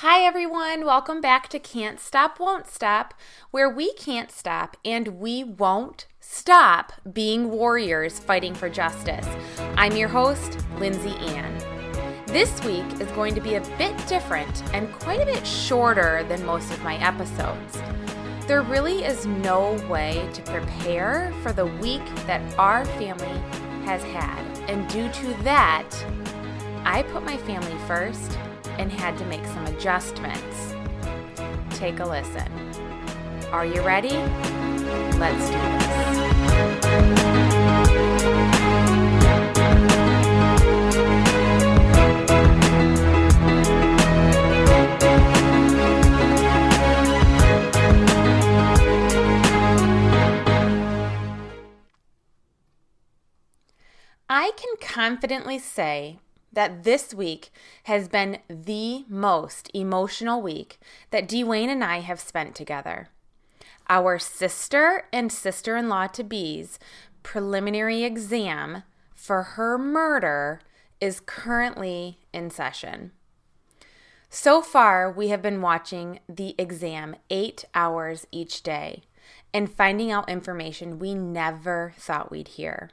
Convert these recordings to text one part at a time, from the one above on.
Hi, everyone. Welcome back to Can't Stop, Won't Stop, where we can't stop and we won't stop being warriors fighting for justice. I'm your host, Lindsay Ann. This week is going to be a bit different and quite a bit shorter than most of my episodes. There really is no way to prepare for the week that our family has had, and due to that, I put my family first and had to make some adjustments. Take a listen. Are you ready? Let's do this. I can confidently say that this week has been the most emotional week that Dwayne and I have spent together. Our sister and sister in law to be's preliminary exam for her murder is currently in session. So far, we have been watching the exam eight hours each day and finding out information we never thought we'd hear.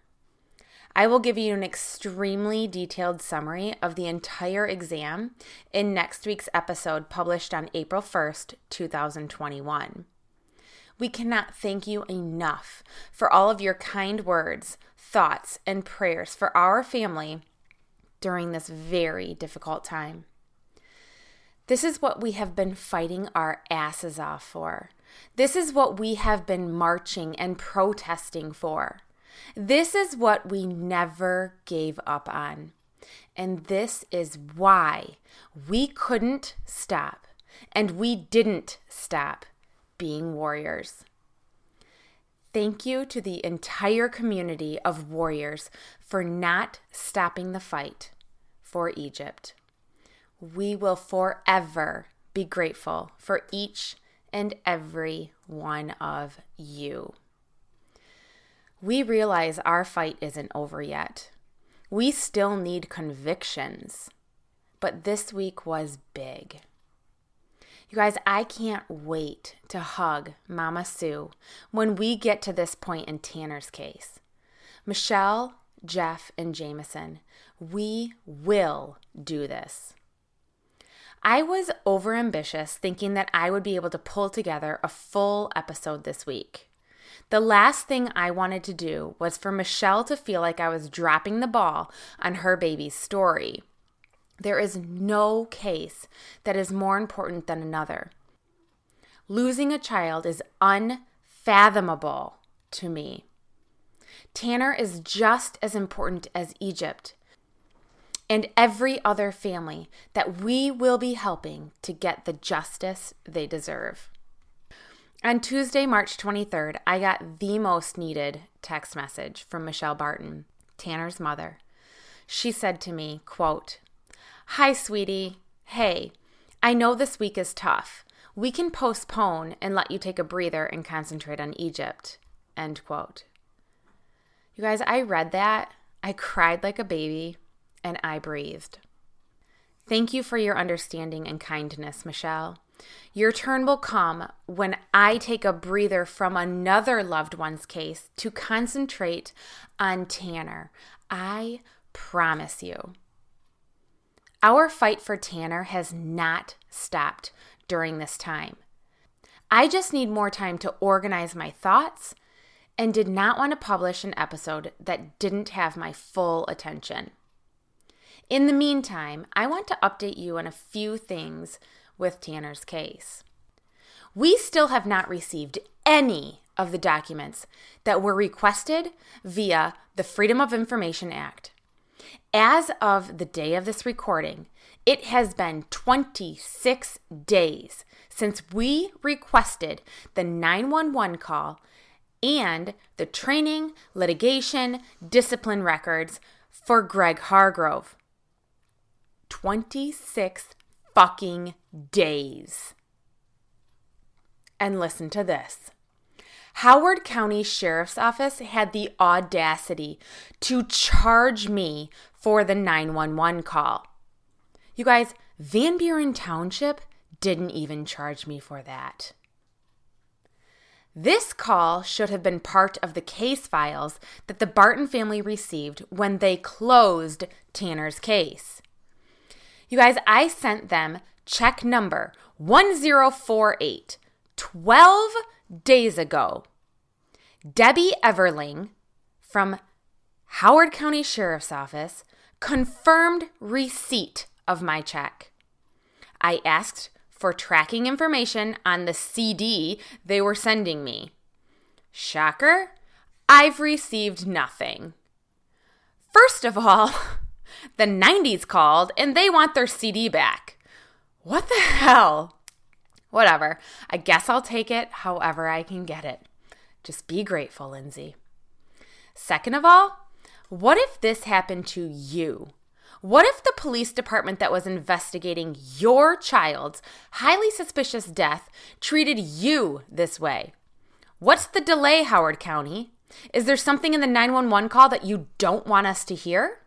I will give you an extremely detailed summary of the entire exam in next week's episode published on April 1st, 2021. We cannot thank you enough for all of your kind words, thoughts, and prayers for our family during this very difficult time. This is what we have been fighting our asses off for. This is what we have been marching and protesting for. This is what we never gave up on. And this is why we couldn't stop and we didn't stop being warriors. Thank you to the entire community of warriors for not stopping the fight for Egypt. We will forever be grateful for each and every one of you we realize our fight isn't over yet. We still need convictions. But this week was big. You guys, I can't wait to hug Mama Sue when we get to this point in Tanner's case. Michelle, Jeff, and Jameson, we will do this. I was overambitious thinking that I would be able to pull together a full episode this week. The last thing I wanted to do was for Michelle to feel like I was dropping the ball on her baby's story. There is no case that is more important than another. Losing a child is unfathomable to me. Tanner is just as important as Egypt and every other family that we will be helping to get the justice they deserve. On Tuesday, March 23rd, I got the most needed text message from Michelle Barton, Tanner's mother. She said to me, quote, Hi, sweetie. Hey, I know this week is tough. We can postpone and let you take a breather and concentrate on Egypt. End quote. You guys, I read that. I cried like a baby and I breathed. Thank you for your understanding and kindness, Michelle. Your turn will come when I take a breather from another loved one's case to concentrate on Tanner. I promise you. Our fight for Tanner has not stopped during this time. I just need more time to organize my thoughts and did not want to publish an episode that didn't have my full attention. In the meantime, I want to update you on a few things with Tanner's case. We still have not received any of the documents that were requested via the Freedom of Information Act. As of the day of this recording, it has been 26 days since we requested the 911 call and the training, litigation, discipline records for Greg Hargrove. 26 fucking days. And listen to this. Howard County Sheriff's Office had the audacity to charge me for the 911 call. You guys, Van Buren Township didn't even charge me for that. This call should have been part of the case files that the Barton family received when they closed Tanner's case. You guys, I sent them check number 1048 12 days ago. Debbie Everling from Howard County Sheriff's Office confirmed receipt of my check. I asked for tracking information on the CD they were sending me. Shocker, I've received nothing. First of all, the 90s called and they want their CD back. What the hell? Whatever. I guess I'll take it however I can get it. Just be grateful, Lindsay. Second of all, what if this happened to you? What if the police department that was investigating your child's highly suspicious death treated you this way? What's the delay, Howard County? Is there something in the 911 call that you don't want us to hear?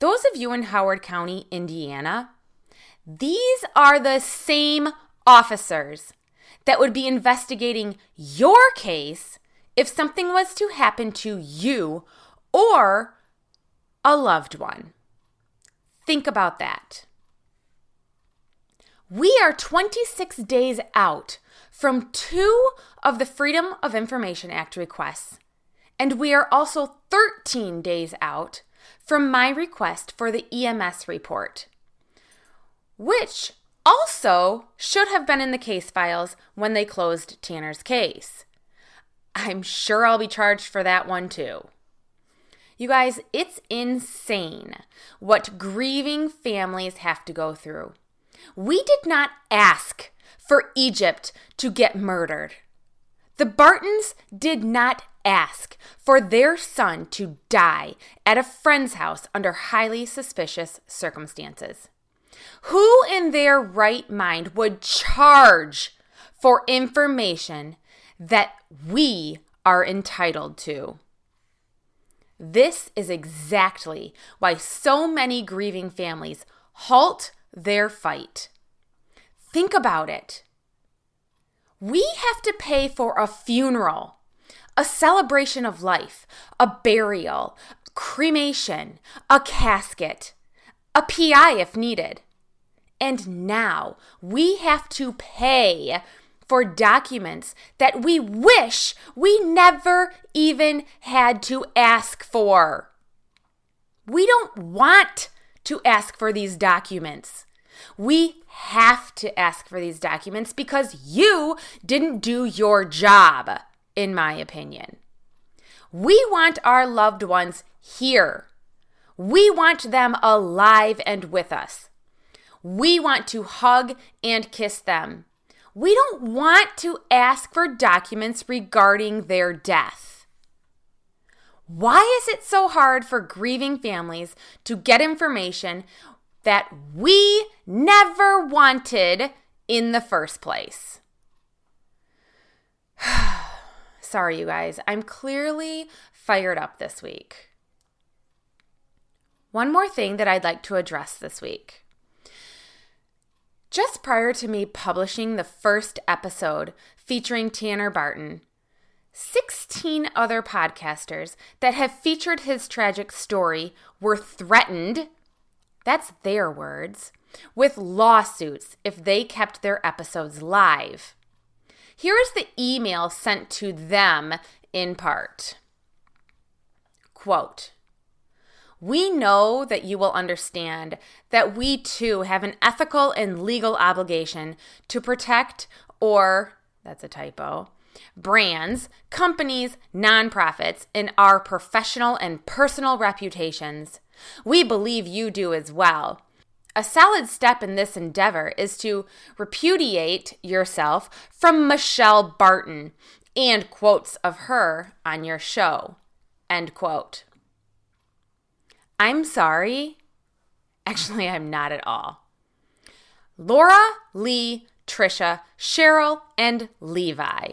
Those of you in Howard County, Indiana, these are the same officers that would be investigating your case if something was to happen to you or a loved one. Think about that. We are 26 days out from two of the Freedom of Information Act requests, and we are also 13 days out from my request for the EMS report, which also should have been in the case files when they closed Tanner's case. I'm sure I'll be charged for that one too. You guys, it's insane what grieving families have to go through. We did not ask for Egypt to get murdered. The Bartons did not ask for their son to die at a friend's house under highly suspicious circumstances. Who in their right mind would charge for information that we are entitled to? This is exactly why so many grieving families halt their fight. Think about it. We have to pay for a funeral, a celebration of life, a burial, cremation, a casket, a PI if needed. And now we have to pay for documents that we wish we never even had to ask for. We don't want to ask for these documents. We have to ask for these documents because you didn't do your job, in my opinion. We want our loved ones here. We want them alive and with us. We want to hug and kiss them we don't want to ask for documents regarding their death. Why is it so hard for grieving families to get information that we never wanted in the first place? Sorry, you guys. I'm clearly fired up this week. One more thing that I'd like to address this week. Just prior to me publishing the first episode featuring Tanner Barton, 16 other podcasters that have featured his tragic story were threatened, that's their words, with lawsuits if they kept their episodes live. Here is the email sent to them in part. Quote, we know that you will understand that we too have an ethical and legal obligation to protect or, that's a typo, brands, companies, nonprofits, in our professional and personal reputations. We believe you do as well. A solid step in this endeavor is to repudiate yourself from Michelle Barton and quotes of her on your show. End quote. I'm sorry. Actually, I'm not at all. Laura, Lee, Trisha, Cheryl, and Levi.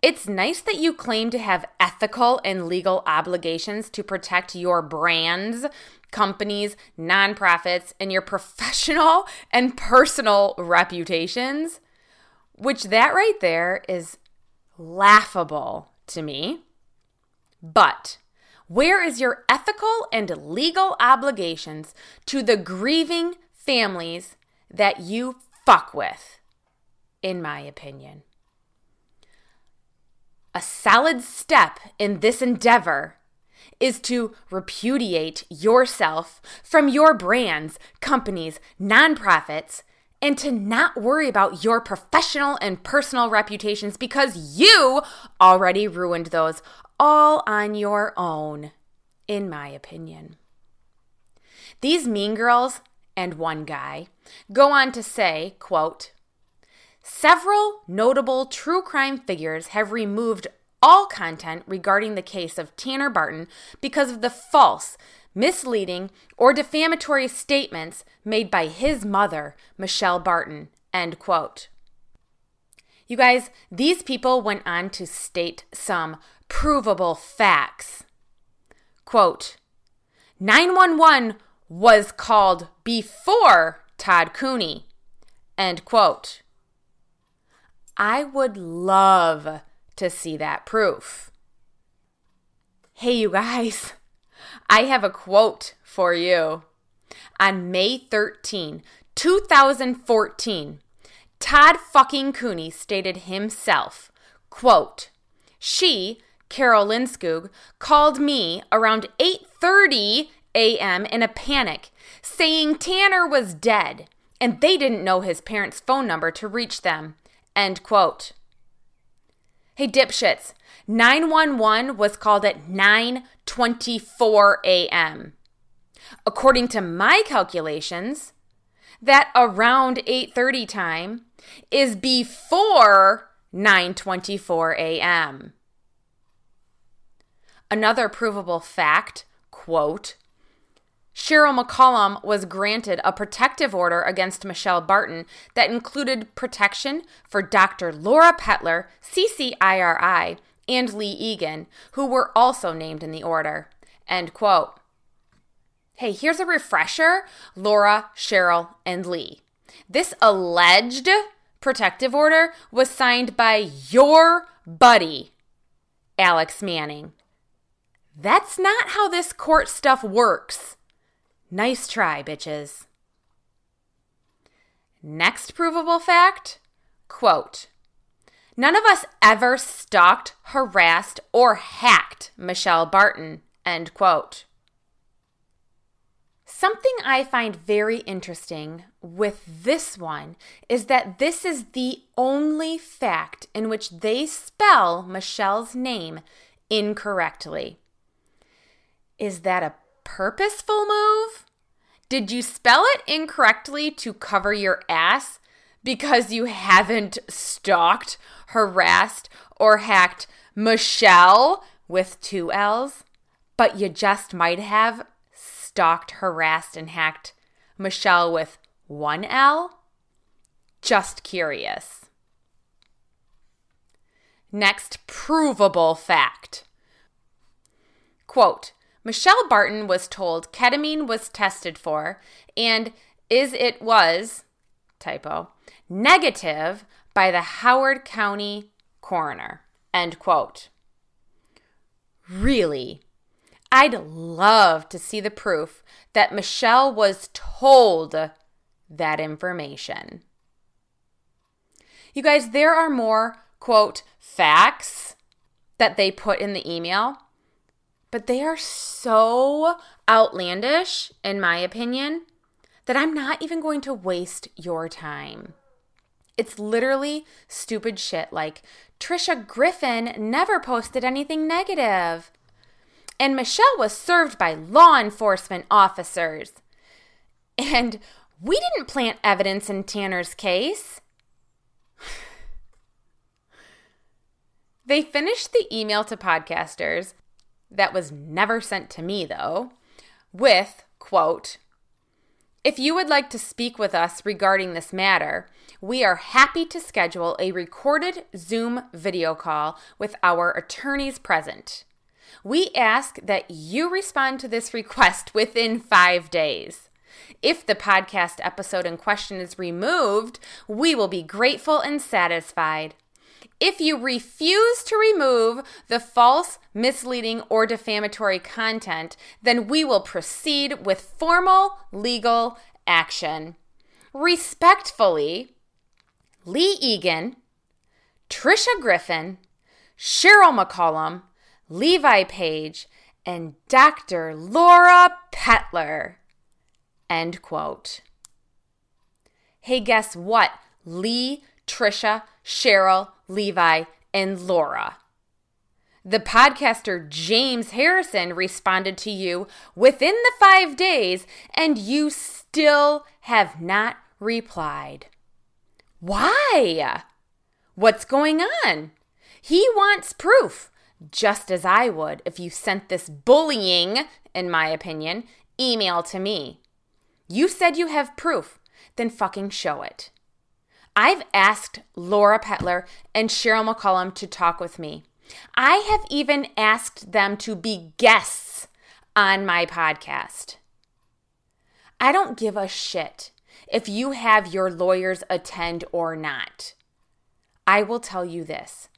It's nice that you claim to have ethical and legal obligations to protect your brands, companies, nonprofits, and your professional and personal reputations, which that right there is laughable to me. But where is your ethical and legal obligations to the grieving families that you fuck with, in my opinion? A solid step in this endeavor is to repudiate yourself from your brands, companies, nonprofits, and to not worry about your professional and personal reputations because you already ruined those all on your own, in my opinion. These mean girls and one guy go on to say, quote, Several notable true crime figures have removed all content regarding the case of Tanner Barton because of the false, misleading, or defamatory statements made by his mother, Michelle Barton. End quote. You guys, these people went on to state some provable facts. Quote 911 was called before Todd Cooney. End quote. I would love to see that proof. Hey, you guys, I have a quote for you. On May 13, 2014, Todd fucking Cooney stated himself, quote, she, Carol Linskog, called me around 8:30 a.m. in a panic, saying Tanner was dead and they didn't know his parents' phone number to reach them. End quote. Hey dipshits, 911 was called at 9:24 a.m. According to my calculations, that around 8:30 time is before 9:24 a.m. Another provable fact, quote, Cheryl McCollum was granted a protective order against Michelle Barton that included protection for Dr. Laura Pettler, CCIRI, and Lee Egan, who were also named in the order. End quote. Hey, here's a refresher Laura, Cheryl, and Lee. This alleged protective order was signed by your buddy, Alex Manning. That's not how this court stuff works. Nice try, bitches. Next provable fact quote, None of us ever stalked, harassed, or hacked Michelle Barton, end quote. Something I find very interesting with this one is that this is the only fact in which they spell Michelle's name incorrectly. Is that a purposeful move? Did you spell it incorrectly to cover your ass because you haven't stalked, harassed, or hacked Michelle with two L's, but you just might have stalked, harassed, and hacked Michelle with one L? Just curious. Next provable fact. Quote Michelle Barton was told ketamine was tested for and is it was, typo, negative by the Howard County coroner. End quote. Really? I'd love to see the proof that Michelle was told that information. You guys, there are more, quote, facts that they put in the email but they are so outlandish, in my opinion, that I'm not even going to waste your time. It's literally stupid shit like Trisha Griffin never posted anything. And Michelle was served by law enforcement officers. And we didn't plant evidence in Tanner's case. they finished the email to podcasters that was never sent to me though, with, quote, if you would like to speak with us regarding this matter, we are happy to schedule a recorded Zoom video call with our attorneys present. We ask that you respond to this request within five days. If the podcast episode in question is removed, we will be grateful and satisfied. If you refuse to remove the false, misleading, or defamatory content, then we will proceed with formal legal action. Respectfully, Lee Egan, Trisha Griffin, Cheryl McCollum, Levi Page, and Dr. Laura Pettler. End quote. Hey, guess what? Lee, Trisha, Cheryl, Levi, and Laura. The podcaster James Harrison responded to you within the five days, and you still have not replied. Why? What's going on? He wants proof, just as I would if you sent this bullying, in my opinion, email to me. You said you have proof, then fucking show it. I've asked Laura Pettler and Cheryl McCollum to talk with me. I have even asked them to be guests on my podcast. I don't give a shit if you have your lawyers attend or not. I will tell you this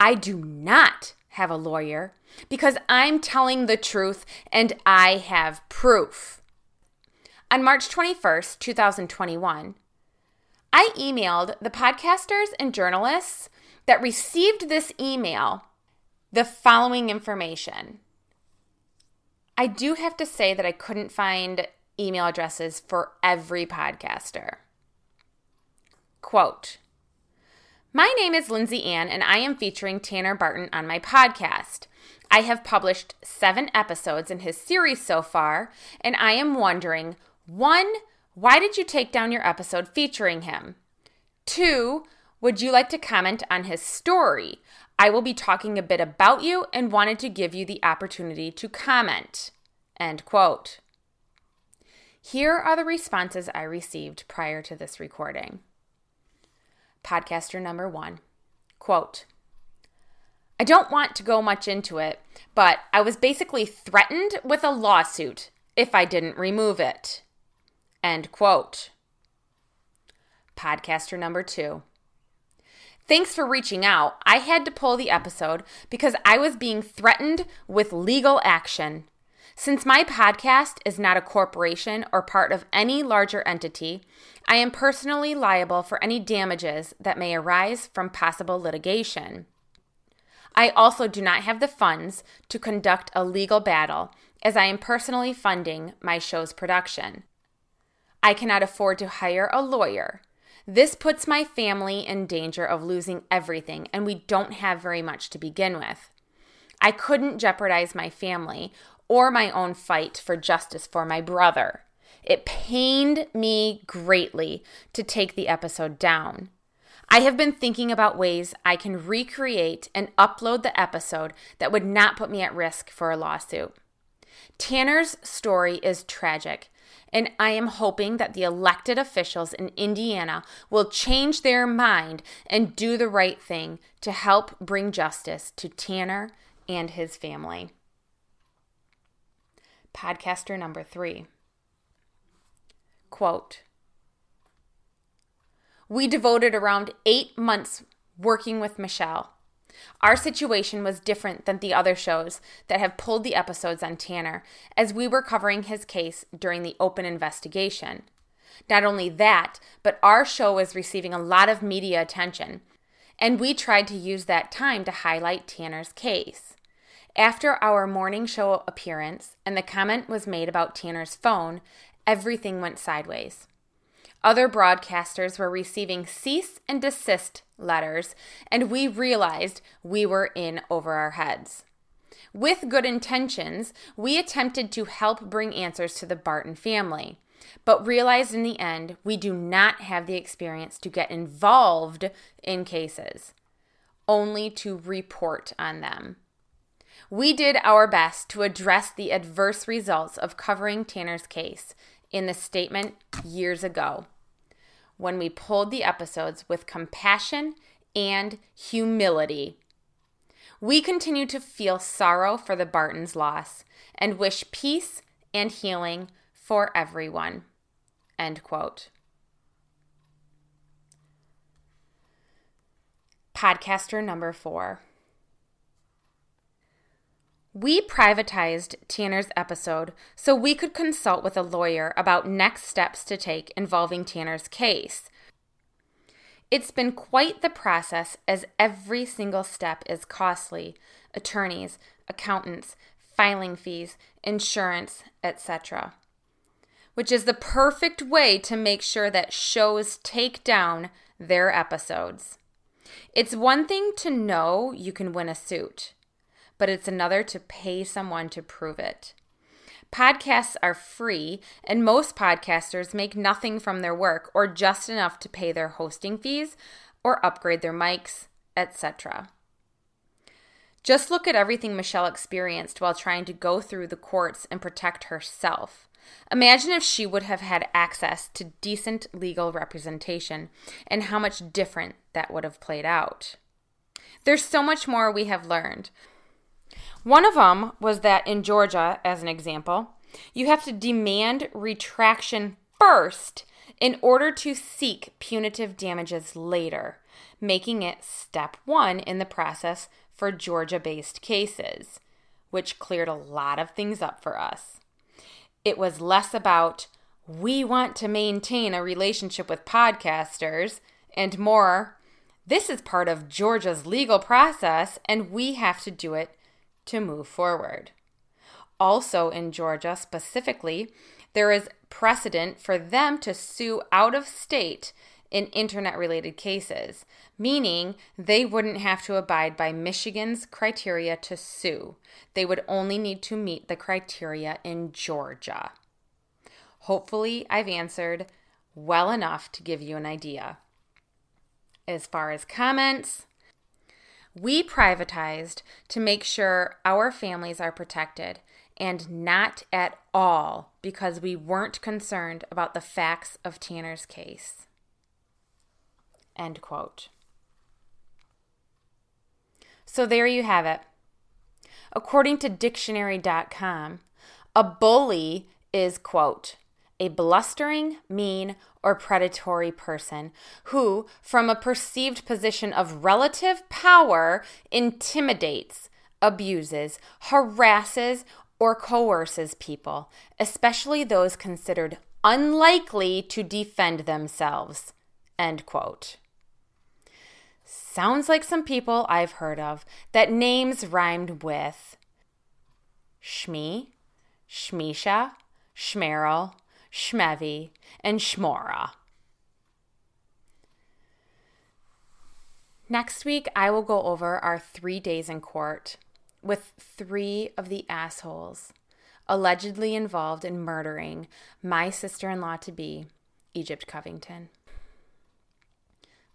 I do not have a lawyer because I'm telling the truth and I have proof. On March 21st, 2021, I emailed the podcasters and journalists that received this email the following information. I do have to say that I couldn't find email addresses for every podcaster. Quote My name is Lindsay Ann, and I am featuring Tanner Barton on my podcast. I have published seven episodes in his series so far, and I am wondering one, why did you take down your episode featuring him? Two, would you like to comment on his story? I will be talking a bit about you and wanted to give you the opportunity to comment. End quote. Here are the responses I received prior to this recording. Podcaster number one quote, I don't want to go much into it, but I was basically threatened with a lawsuit if I didn't remove it. End quote. Podcaster number two. Thanks for reaching out. I had to pull the episode because I was being threatened with legal action. Since my podcast is not a corporation or part of any larger entity, I am personally liable for any damages that may arise from possible litigation. I also do not have the funds to conduct a legal battle as I am personally funding my show's production. I cannot afford to hire a lawyer. This puts my family in danger of losing everything, and we don't have very much to begin with. I couldn't jeopardize my family or my own fight for justice for my brother. It pained me greatly to take the episode down. I have been thinking about ways I can recreate and upload the episode that would not put me at risk for a lawsuit. Tanner's story is tragic, and I am hoping that the elected officials in Indiana will change their mind and do the right thing to help bring justice to Tanner and his family. Podcaster number three. Quote We devoted around eight months working with Michelle. Our situation was different than the other shows that have pulled the episodes on Tanner, as we were covering his case during the open investigation. Not only that, but our show was receiving a lot of media attention, and we tried to use that time to highlight Tanner's case. After our morning show appearance and the comment was made about Tanner's phone, everything went sideways. Other broadcasters were receiving cease and desist letters, and we realized we were in over our heads. With good intentions, we attempted to help bring answers to the Barton family, but realized in the end we do not have the experience to get involved in cases, only to report on them. We did our best to address the adverse results of covering Tanner's case in the statement years ago when we pulled the episodes with compassion and humility. We continue to feel sorrow for the Bartons' loss and wish peace and healing for everyone. End quote. Podcaster number four. We privatized Tanner's episode so we could consult with a lawyer about next steps to take involving Tanner's case. It's been quite the process as every single step is costly attorneys, accountants, filing fees, insurance, etc. Which is the perfect way to make sure that shows take down their episodes. It's one thing to know you can win a suit but it's another to pay someone to prove it. Podcasts are free, and most podcasters make nothing from their work or just enough to pay their hosting fees or upgrade their mics, etc. Just look at everything Michelle experienced while trying to go through the courts and protect herself. Imagine if she would have had access to decent legal representation and how much different that would have played out. There's so much more we have learned. One of them was that in Georgia, as an example, you have to demand retraction first in order to seek punitive damages later, making it step one in the process for Georgia based cases, which cleared a lot of things up for us. It was less about, we want to maintain a relationship with podcasters, and more, this is part of Georgia's legal process, and we have to do it to move forward. Also, in Georgia specifically, there is precedent for them to sue out of state in internet related cases, meaning they wouldn't have to abide by Michigan's criteria to sue. They would only need to meet the criteria in Georgia. Hopefully, I've answered well enough to give you an idea. As far as comments, we privatized to make sure our families are protected and not at all because we weren't concerned about the facts of Tanner's case. End quote. So there you have it. According to dictionary.com, a bully is, quote, a blustering, mean, or predatory person who, from a perceived position of relative power, intimidates, abuses, harasses, or coerces people, especially those considered unlikely to defend themselves. End quote. Sounds like some people I've heard of that names rhymed with Shmi, Shmisha, Schmerel, Shmevy, and Shmora. Next week, I will go over our three days in court with three of the assholes allegedly involved in murdering my sister in law to be, Egypt Covington.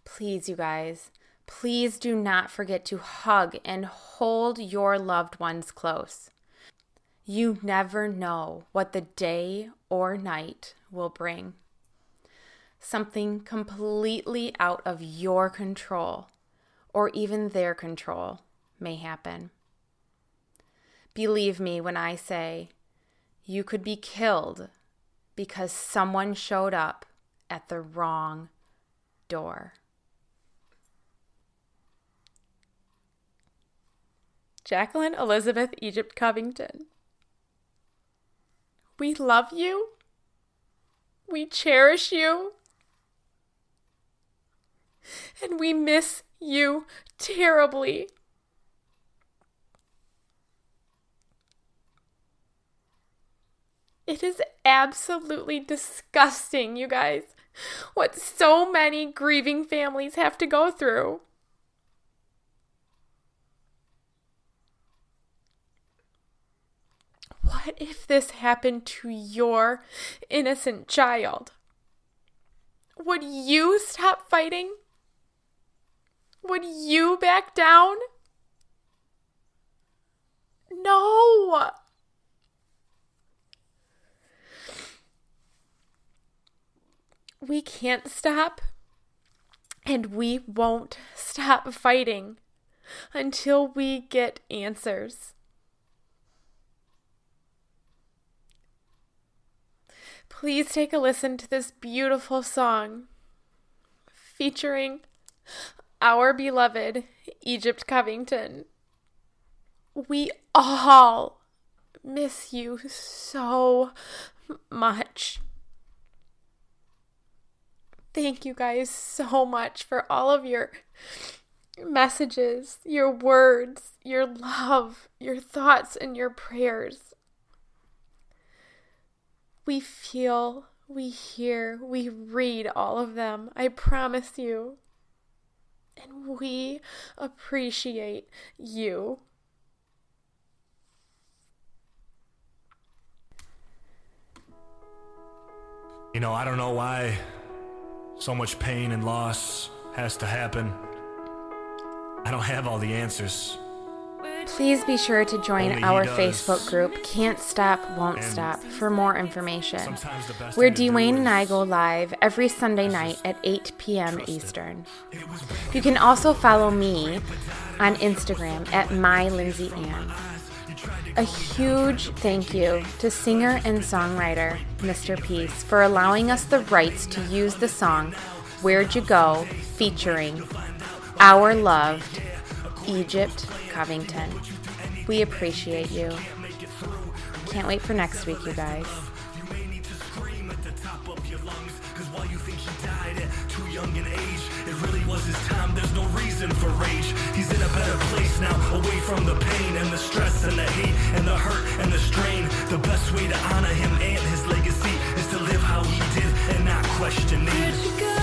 Please, you guys, please do not forget to hug and hold your loved ones close. You never know what the day or night will bring. Something completely out of your control or even their control may happen. Believe me when I say you could be killed because someone showed up at the wrong door. Jacqueline Elizabeth Egypt Covington. We love you. We cherish you. And we miss you terribly. It is absolutely disgusting, you guys, what so many grieving families have to go through. What if this happened to your innocent child? Would you stop fighting? Would you back down? No. We can't stop, and we won't stop fighting until we get answers. Please take a listen to this beautiful song featuring our beloved Egypt Covington. We all miss you so much. Thank you guys so much for all of your messages, your words, your love, your thoughts, and your prayers. We feel, we hear, we read all of them. I promise you. And we appreciate you. You know, I don't know why so much pain and loss has to happen. I don't have all the answers. Please be sure to join our Facebook group, Can't Stop, Won't Stop, for more information. Where Dwayne and I go live every Sunday night at 8 p.m. Eastern. You can also follow me on Instagram at MyLindsayAnn. A huge thank you to singer and songwriter Mr. Peace for allowing us the rights to use the song Where'd You Go featuring our loved Egypt Covington. We appreciate you. Can't wait for next week, you guys. there's no reason for rage. He's in a better place now, away from the pain and the stress and the hate and the hurt and the strain. The best way to honor him and his legacy is to live how he did and not question. Where'd you go?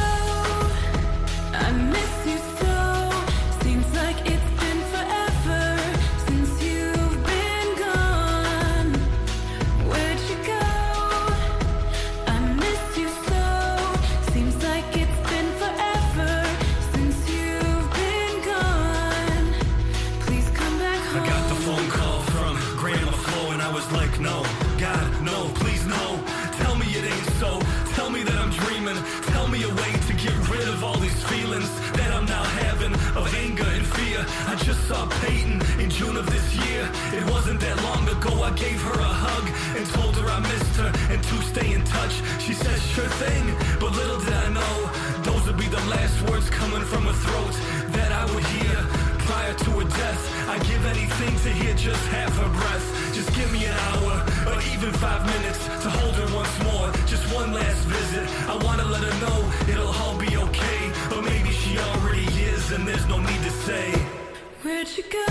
I miss you ago I gave her a hug and told her I missed her and to stay in touch. She said, sure thing, but little did I know those would be the last words coming from her throat that I would hear prior to her death. I'd give anything to hear just half her breath. Just give me an hour or even five minutes to hold her once more. Just one last visit. I wanna let her know it'll all be okay. Or maybe she already is and there's no need to say. Where'd you go?